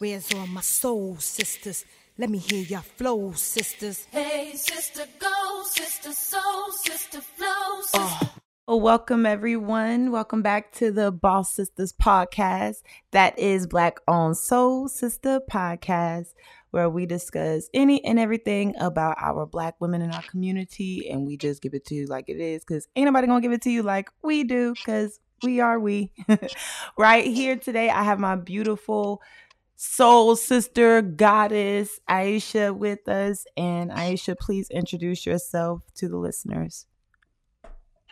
Where's all my soul sisters? Let me hear your flow, sisters. Hey, sister, go, sister, soul, sister, flow. Oh. Sister. Oh. Well, welcome everyone. Welcome back to the Boss Sisters podcast. That is Black Owned Soul Sister podcast, where we discuss any and everything about our Black women in our community, and we just give it to you like it is, because ain't nobody gonna give it to you like we do, because we are we. right here today, I have my beautiful soul sister goddess Aisha with us. And Aisha, please introduce yourself to the listeners.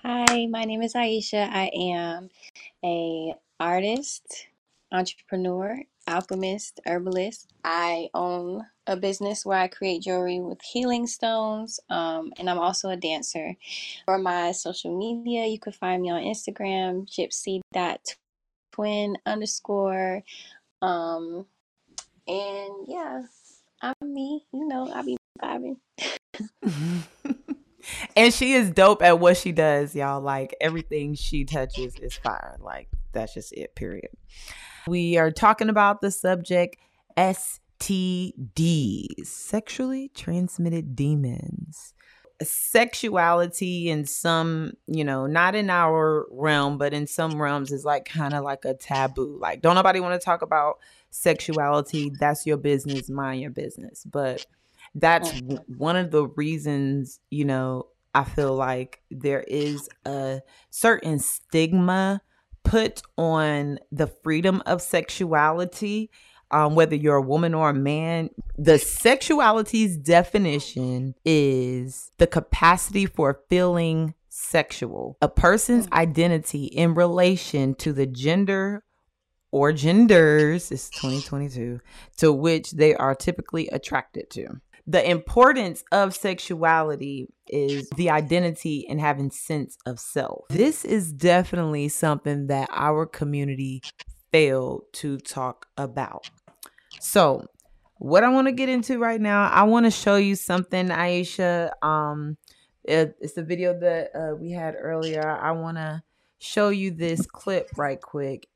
Hi, my name is Aisha. I am a artist, entrepreneur, alchemist, herbalist. I own a business where I create jewelry with healing stones, um, and I'm also a dancer. For my social media, you can find me on Instagram, gypsy.twin underscore. Um, and yeah, I'm me. You know, I be vibing. and she is dope at what she does, y'all. Like everything she touches is fire. Like that's just it, period. We are talking about the subject STDs, sexually transmitted demons. Sexuality in some, you know, not in our realm, but in some realms is like kind of like a taboo. Like, don't nobody want to talk about sexuality, that's your business, mind your business. But that's one of the reasons, you know, I feel like there is a certain stigma put on the freedom of sexuality. Um, whether you're a woman or a man, the sexuality's definition is the capacity for feeling sexual, a person's identity in relation to the gender or genders, it's 2022, to which they are typically attracted to. The importance of sexuality is the identity and having sense of self. This is definitely something that our community failed to talk about. So, what I want to get into right now, I want to show you something, Aisha. Um, it, it's the video that uh, we had earlier. I want to show you this clip right quick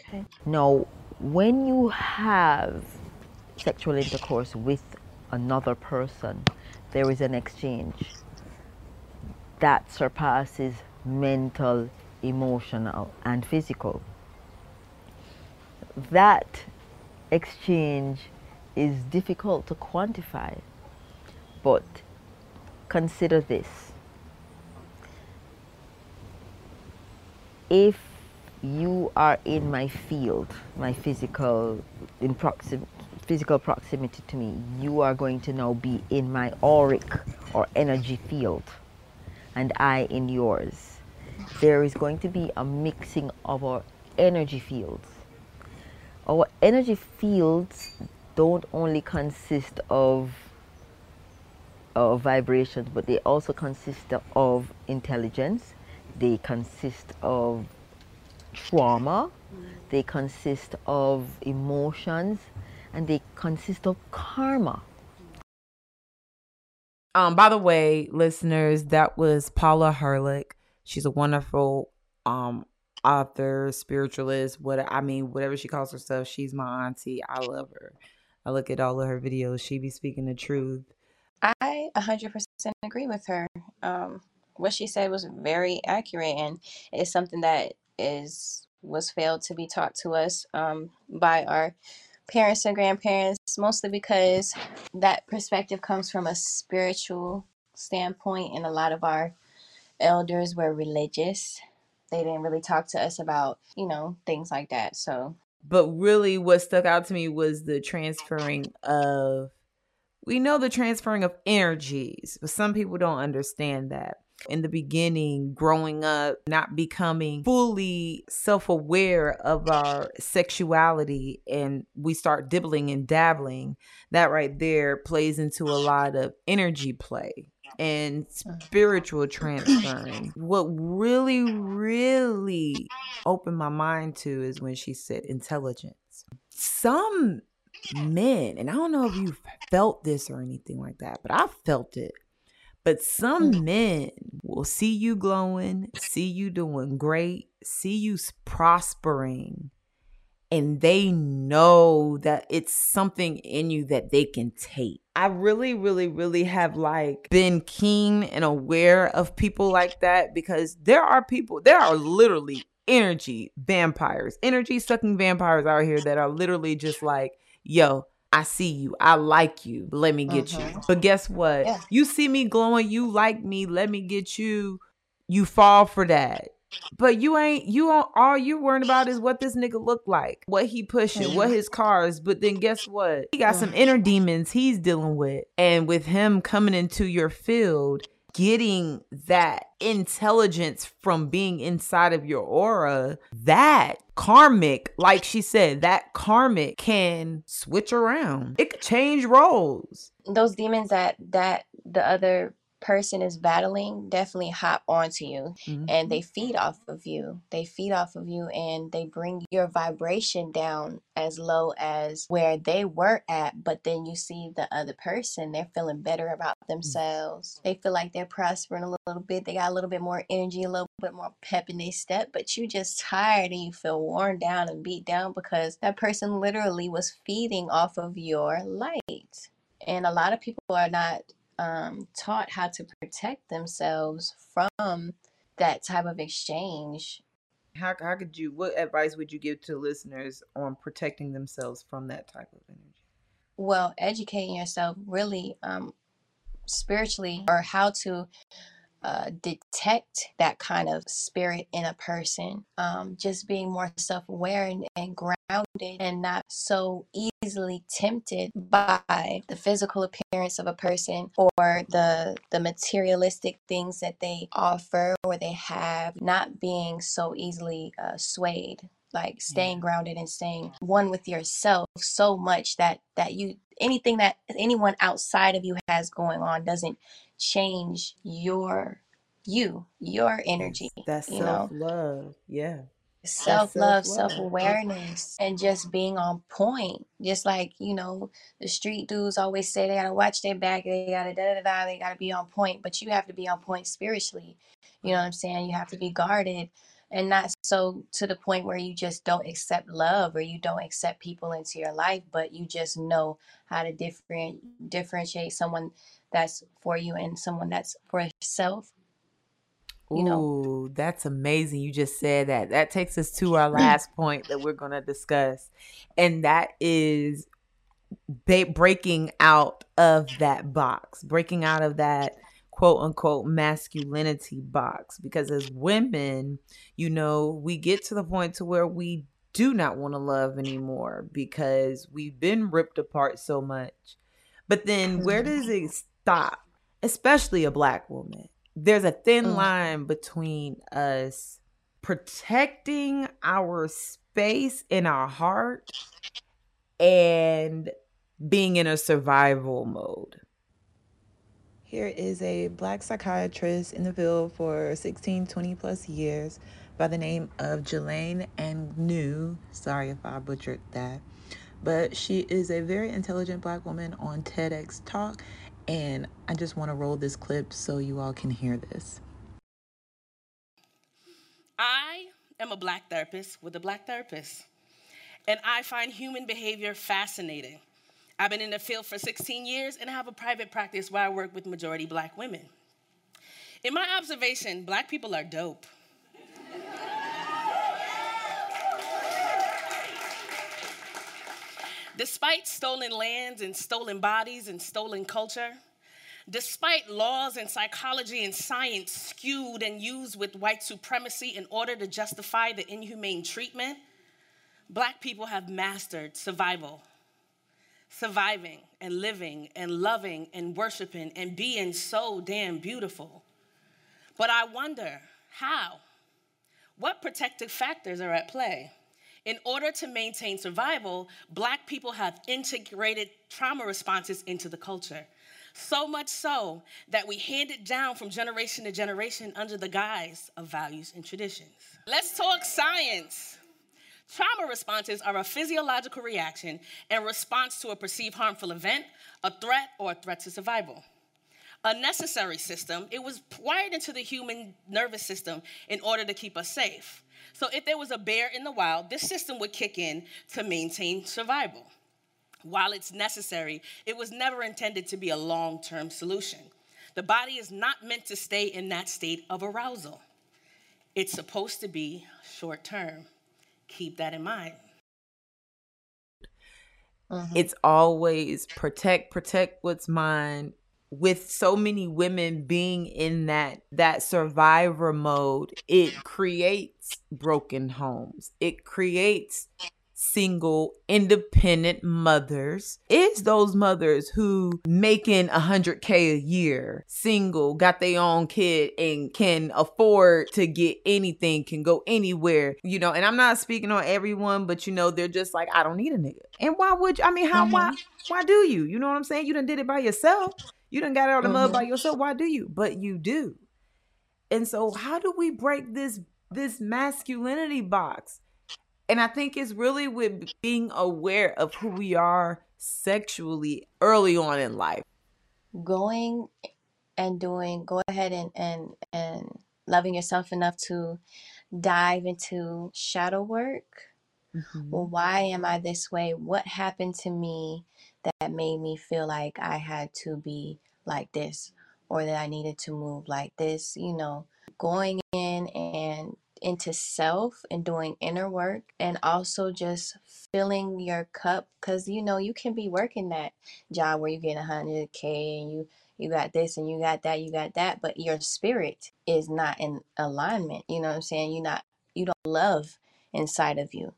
Okay. Now, when you have sexual intercourse with another person, there is an exchange that surpasses mental, emotional, and physical. That exchange is difficult to quantify, but consider this. If you are in my field, my physical in proxim, physical proximity to me, you are going to now be in my auric or energy field, and I in yours. There is going to be a mixing of our energy fields. Our energy fields don't only consist of of vibrations, but they also consist of intelligence. They consist of trauma, they consist of emotions, and they consist of karma. Um, by the way, listeners, that was Paula Herlick. She's a wonderful um author, spiritualist, what I mean, whatever she calls herself, she's my auntie. I love her. I look at all of her videos. She be speaking the truth. I 100% agree with her. Um, what she said was very accurate, and it's something that is was failed to be taught to us um, by our parents and grandparents, mostly because that perspective comes from a spiritual standpoint, and a lot of our elders were religious. They didn't really talk to us about, you know, things like that. So, but really, what stuck out to me was the transferring of. We know the transferring of energies, but some people don't understand that in the beginning, growing up, not becoming fully self aware of our sexuality, and we start dibbling and dabbling, that right there plays into a lot of energy play and spiritual transferring. What really, really opened my mind to is when she said intelligence. Some men, and I don't know if you felt this or anything like that, but I felt it but some mm. men will see you glowing, see you doing great, see you prospering, and they know that it's something in you that they can take. I really, really, really have like been keen and aware of people like that because there are people, there are literally energy vampires, energy sucking vampires out here that are literally just like, yo, I see you. I like you. Let me get you. Mm-hmm. But guess what? Yeah. You see me glowing. You like me. Let me get you. You fall for that. But you ain't you all all you worrying about is what this nigga look like, what he pushing, what his cars. But then guess what? He got some inner demons he's dealing with. And with him coming into your field, getting that intelligence from being inside of your aura, that karmic, like she said, that karmic can switch around. It could change roles. those demons that that the other person is battling definitely hop onto you and they mm-hmm. feed off of you. They feed off of you and they bring your vibration down as low as where they were at but then you see the other person they're feeling better about mm. themselves. They feel like they're prospering a little bit. They got a little bit more energy a little bit more pep in their step but you just tired and you feel worn down and beat down because that person literally was feeding off of your light. And a lot of people are not um, taught how to protect themselves from that type of exchange. How, how could you, what advice would you give to listeners on protecting themselves from that type of energy? Well, educating yourself really um, spiritually or how to uh, detect that kind of spirit in a person. Um, just being more self aware and, and grounded and not so easily tempted by the physical appearance of a person or the the materialistic things that they offer or they have not being so easily uh, swayed like staying grounded and staying one with yourself so much that that you anything that anyone outside of you has going on doesn't change your you your energy That's you self love. Yeah. Self love, self-love. self awareness, and just being on point. Just like you know, the street dudes always say they gotta watch their back, they gotta da da da, they gotta be on point. But you have to be on point spiritually. You know what I'm saying? You have to be guarded, and not so to the point where you just don't accept love or you don't accept people into your life, but you just know how to different differentiate someone that's for you and someone that's for yourself. You know. Ooh, that's amazing. You just said that. That takes us to our last point that we're going to discuss. And that is ba- breaking out of that box, breaking out of that quote unquote masculinity box. Because as women, you know, we get to the point to where we do not want to love anymore because we've been ripped apart so much. But then where mm-hmm. does it stop? Especially a black woman. There's a thin Mm. line between us protecting our space in our heart and being in a survival mode. Here is a black psychiatrist in the field for 16, 20 plus years by the name of Jelaine and New. Sorry if I butchered that. But she is a very intelligent black woman on TEDx Talk. And I just want to roll this clip so you all can hear this. I am a black therapist with a black therapist, and I find human behavior fascinating. I've been in the field for 16 years and I have a private practice where I work with majority black women. In my observation, black people are dope. Despite stolen lands and stolen bodies and stolen culture, despite laws and psychology and science skewed and used with white supremacy in order to justify the inhumane treatment, black people have mastered survival. Surviving and living and loving and worshiping and being so damn beautiful. But I wonder how? What protective factors are at play? In order to maintain survival, black people have integrated trauma responses into the culture. So much so that we hand it down from generation to generation under the guise of values and traditions. Let's talk science. Trauma responses are a physiological reaction in response to a perceived harmful event, a threat, or a threat to survival. A necessary system, it was wired into the human nervous system in order to keep us safe. So if there was a bear in the wild, this system would kick in to maintain survival. While it's necessary, it was never intended to be a long term solution. The body is not meant to stay in that state of arousal. It's supposed to be short term. Keep that in mind. Mm-hmm. It's always protect, protect what's mine. With so many women being in that that survivor mode, it creates broken homes. It creates single independent mothers. Is those mothers who making a hundred k a year single got their own kid and can afford to get anything can go anywhere you know? And i'm not speaking on everyone but you know they're just like i don't need a nigga. And why would you i mean how why mm-hmm. why do you? You know what i'm saying? You done did it by yourself you done got out of the mud by mm-hmm. yourself. Why do you? But you do. And so how do we break this this masculinity box? And I think it's really with being aware of who we are sexually early on in life. going and doing go ahead and and and loving yourself enough to dive into shadow work. Well why am i this way? What happened to me that made me feel like i had to be like this or that i needed to move like this you know going in and into self and doing inner work and also just filling your cup because you know you can be working that job where you get 100k and you you got this and you got that you got that but your spirit is not in alignment you know what i'm saying? You not you don't love inside of you.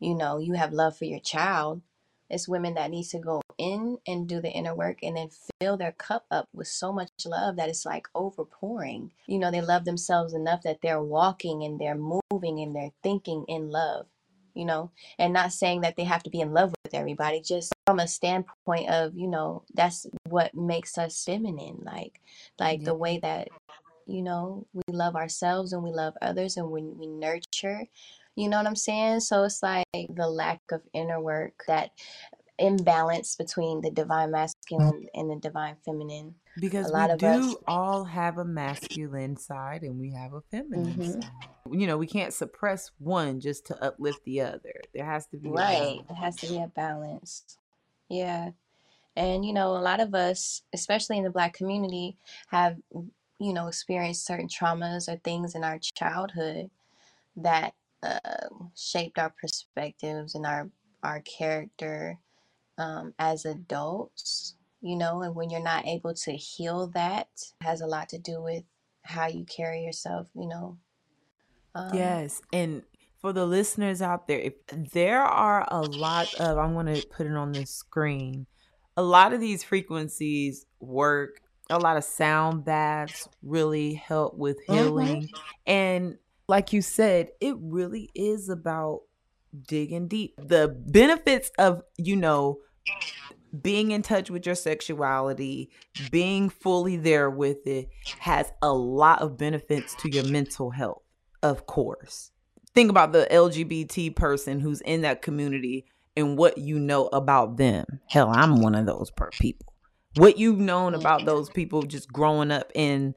You know you have love for your child it's women that needs to go in and do the inner work and then fill their cup up with so much love that it's like overpouring. You know they love themselves enough that they're walking and they're moving and they're thinking in love you know? And not saying that they have to be in love with everybody just from a standpoint of you know that's what makes us feminine like like the way that you know we love ourselves and we love others and when we nurture you know what i'm saying so it's like the lack of inner work that imbalance between the divine masculine and the divine feminine Because A lot we of do us- all have a masculine side and we have a feminine Mhm. side. You know, we can't suppress one just to uplift the other. There has to be a Right. It has to be a balance. Yeah. And, you know, a lot of us, especially in the Black community, have, you know, experienced certain traumas or things in our childhood that uh, shaped our perspectives and our, our character um, as adults, you know, and when you're not able to heal that, has a lot to do with how you carry yourself, you know. Um, Yes, and for the listeners out there, if there are a lot of, I'm going to put it on the screen. A lot of these frequencies work. A lot of sound baths really help with healing. And like you said, it really is about digging deep. The benefits of, you know, being in touch with your sexuality, being fully there with it has a lot of benefits to your mental health, of course. Think about the LGBT person who's in that community and what you know about them. Hell, I'm one of those per people. What you've known about those people just growing up in,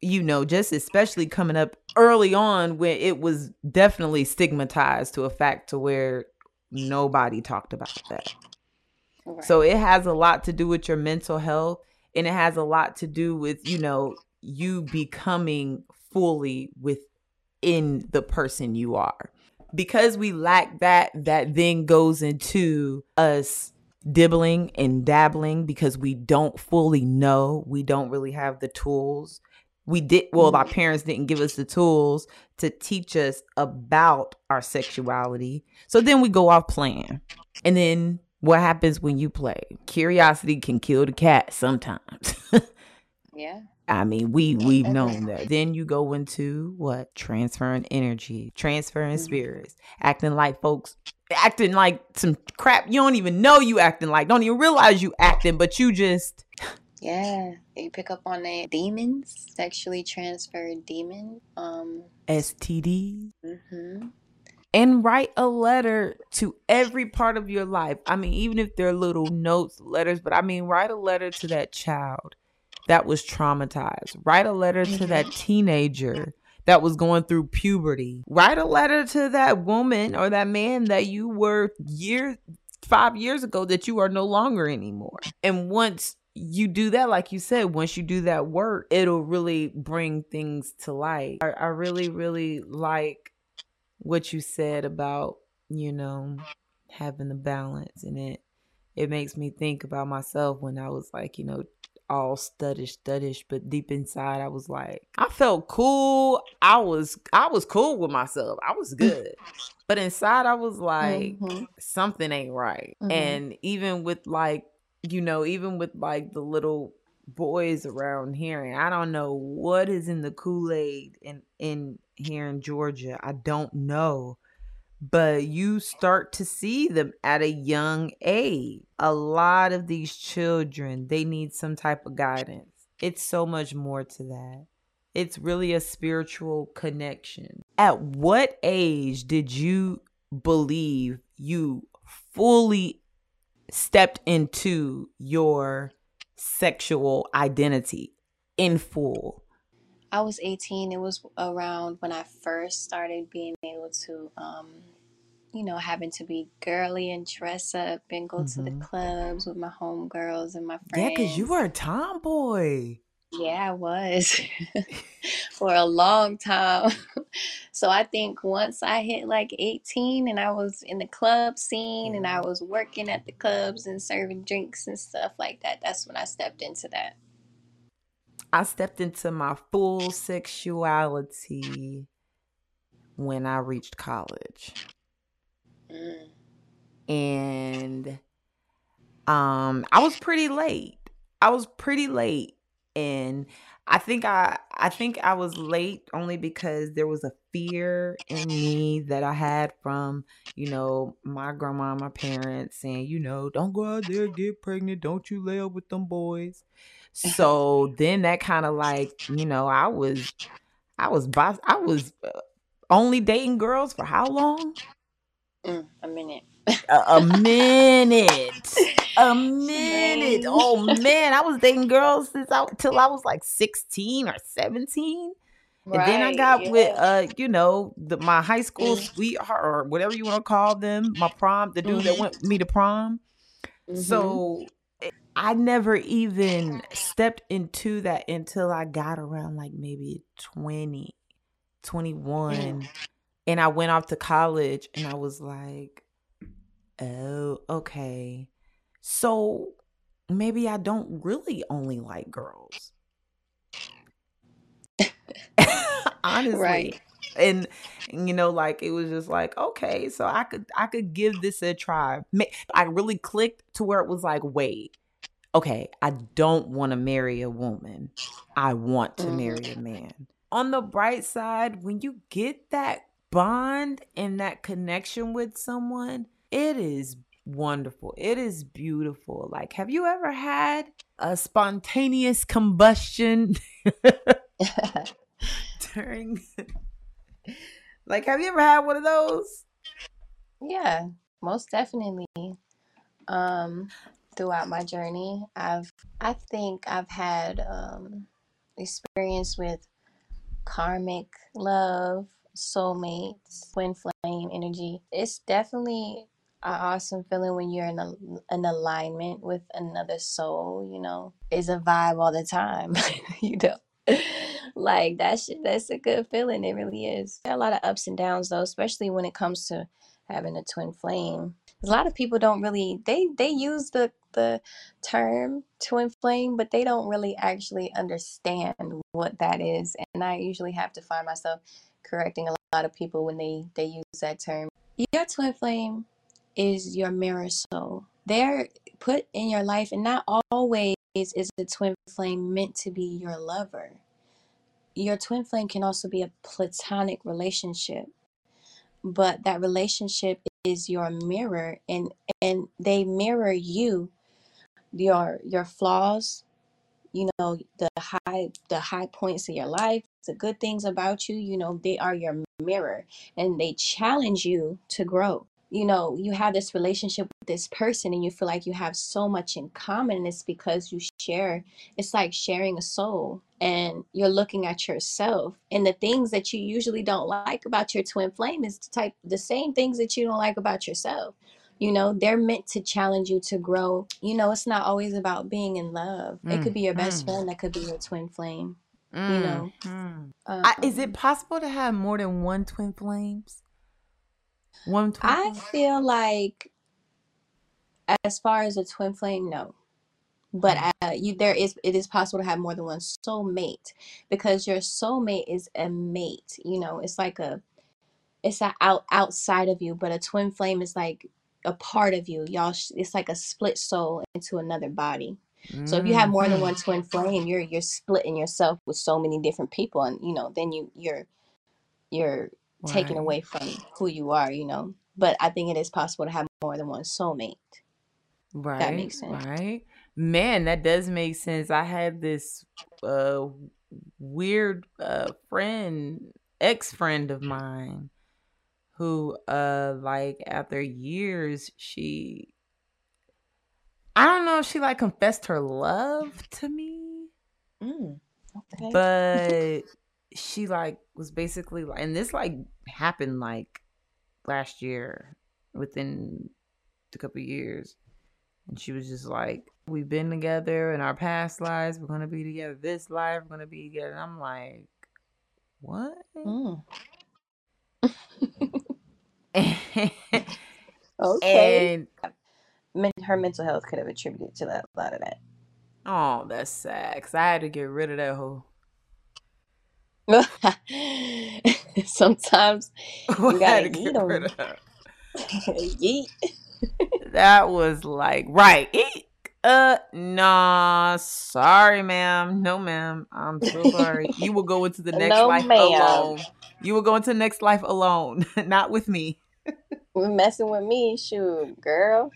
you know, just especially coming up early on when it was definitely stigmatized to a fact to where nobody talked about that. right. So it has a lot to do with your mental health and it has a lot to do with, you know, you becoming fully within the person you are. Because we lack that, that then goes into us dibbling and dabbling because we don't fully know. We don't really have the tools. We did, well, our mm-hmm. parents didn't give us the tools to teach us about our sexuality. So then we go off playing. And then what happens when you play? Curiosity can kill the cat sometimes. yeah. I mean, we we've known that. Then you go into what? Transferring energy, transferring mm-hmm. spirits, acting like folks acting like some crap you don't even know you acting like, don't even realize you acting, but you just Yeah, you pick up on the demons, sexually transferred demon. Um, STD. mhm. and write a letter to every part of your life. I mean, even if they're little notes, letters, but I mean, write a letter to that child that was traumatized. Write a letter to that teenager that was going through puberty. Write a letter to that woman or that man that you were years five years ago that you are no longer anymore. And once you do that, like you said, once you do that work, it'll really bring things to light. I, I really, really like what you said about, you know, having the balance in it. It makes me think about myself when I was like, you know, all studdish, studdish, but deep inside I was like, I felt cool. I was I was cool with myself. I was good. but inside I was like, Mhm. something ain't right. Mhm. And even with like, you know, even with like the little boys around here, and I don't know what is in the Kool-Aid in in here in Georgia. I don't know but you start to see them at a young age. A lot of these children, they need some type of guidance. It's so much more to that. It's really a spiritual connection. At what age did you believe you fully stepped into your sexual identity in full? I was 18. It was around when I first started being able to, um, you know, having to be girly and dress up and go to the Mhm. clubs with my homegirls and my friends. Yeah, because you were a tomboy. Yeah, I was for a long time. So I think once I hit like 18 and I was in the club scene and I was working at the clubs and serving drinks and stuff like that, that's when I stepped into that. I stepped into my full sexuality when I reached college. Mm. And um I was pretty late. I was pretty late and I think I I think I was late only because there was a fear in me that I had from, you know, my grandma, my parents saying, you know, don't go out there get pregnant, don't you lay up with them boys. So then that kind of like, you know, I was I was boss I was uh, only dating girls for how long? Mm, a minute. A, a minute. A minute. Oh man. I was dating girls since i till i was like 16 or 17 and then i Right, got with uh you know the, my high school Mm. sweetheart or whatever you want to call them my prom the dude that Mhm. went me to prom. Mhm. so i never even stepped into that until i got around like maybe 20 21 and I went off to college and I was like, oh, okay. So maybe I don't really only like girls. Honestly. Right. And you know, like it was just like, okay, so I could I could give this a try. I really clicked to where it was like, wait, okay, I don't want to marry a woman. I want to Mhm. marry a man. On the bright side, when you get that bond and that connection with someone, it is wonderful. It is beautiful. Like, have you ever had a spontaneous combustion during? like, have you ever had one of those? Yeah, most definitely. Um, throughout my journey, I've I think I've had um experience with karmic love, soulmates, twin flame energy. It's definitely an awesome feeling when you're in a, an alignment with another soul, you know. It's a vibe all the time, you know. Like that shit, that's a good feeling. It really is. A lot of ups and downs though, especially when it comes to having a twin flame. A lot of people don't really they they use the the term twin flame, but they don't really actually understand what that is. And I usually have to find myself correcting a lot of people when they they use that term. Your twin flame is your mirror soul. They're put in your life, and not always is the twin flame meant to be your lover. Your twin flame can also be a platonic relationship but that relationship is your mirror and and they mirror you your your flaws you know the high the high points of your life the good things about you you know they are your mirror and they challenge you to grow you know, you have this relationship with this person and you feel like you have so much in common. And it's because you share, it's like sharing a soul and you're looking at yourself. And the things that you usually don't like about your twin flame is the type the same things that you don't like about yourself. You know, they're meant to challenge you to grow. You know, it's not always about being in love. It could Mm, be your best mm, friend, that could be your twin flame. You mm, know, mm. I, is it um, possible to have more than one twin flames? One twin I flame? feel like as far as a twin flame, no. But Mm. uh, you there is it is possible to have more than one soulmate because your soulmate is a mate. You know, it's like a it's a out outside of you, but a twin flame is like a part of you. Y'all, sh- it's like a split soul into another body. So if you have more than one twin flame, you're you're splitting yourself with so many different people, and you know, then you you're you're taken Right. away from who you are. You know, but I think it is possible to have more than one soulmate. If that Right, makes sense. right. Man, that does make sense. I had this uh weird uh friend, ex-friend of mine who uh like after years she I don't know if she like confessed her love to me, Mm. Okay. but she like was basically like and this like happened like last year within a couple years. And she was just like, We've been together in our past lives. We're gonna be together this life. We're gonna be together. And I'm like, What? Mm. Okay. and her mental health could have attributed to that, a lot of that. oh, that's sad. Cause I had to get rid of that whole Sometimes you gotta to eat them. Yeet. That was like right. Eek. Uh nah. Sorry, ma'am. No, ma'am. I'm so sorry. You will go into the next No, life ma'am. alone. You will go into the next life alone, not with me. We're Messing with me, shoot, girl.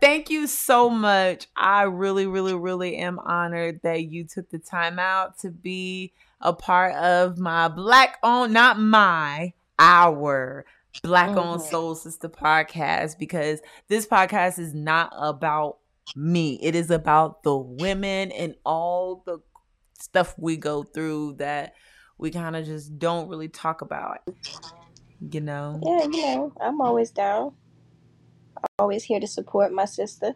Thank you so much. I really, really, really am honored that you took the time out to be a part of my black owned, not my, our black owned Mhm. soul sister podcast because this podcast is not about me. It is about the women and all the stuff we go through that we kind of just don't really talk about, you know? Yeah, you know, I'm always down. Always here to support my sister.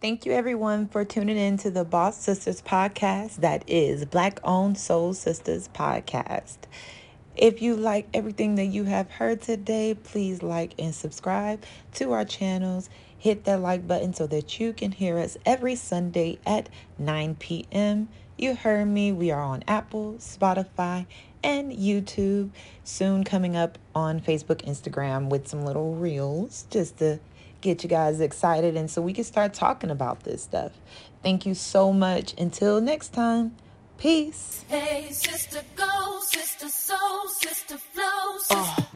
Thank you, everyone, for tuning in to the Boss Sisters podcast. That is Black Owned Soul Sisters podcast. If you like everything that you have heard today, please like and subscribe to our channels. Hit that like button so that you can hear us every Sunday at 9 p.m. You heard me. We are on Apple, Spotify, and YouTube. Soon coming up on Facebook, Instagram with some little reels just to get you guys excited and so we can start talking about this stuff. Thank you so much. Until next time, peace. Hey, sister, go, sister, soul, sister, flow, oh. sister. Oh.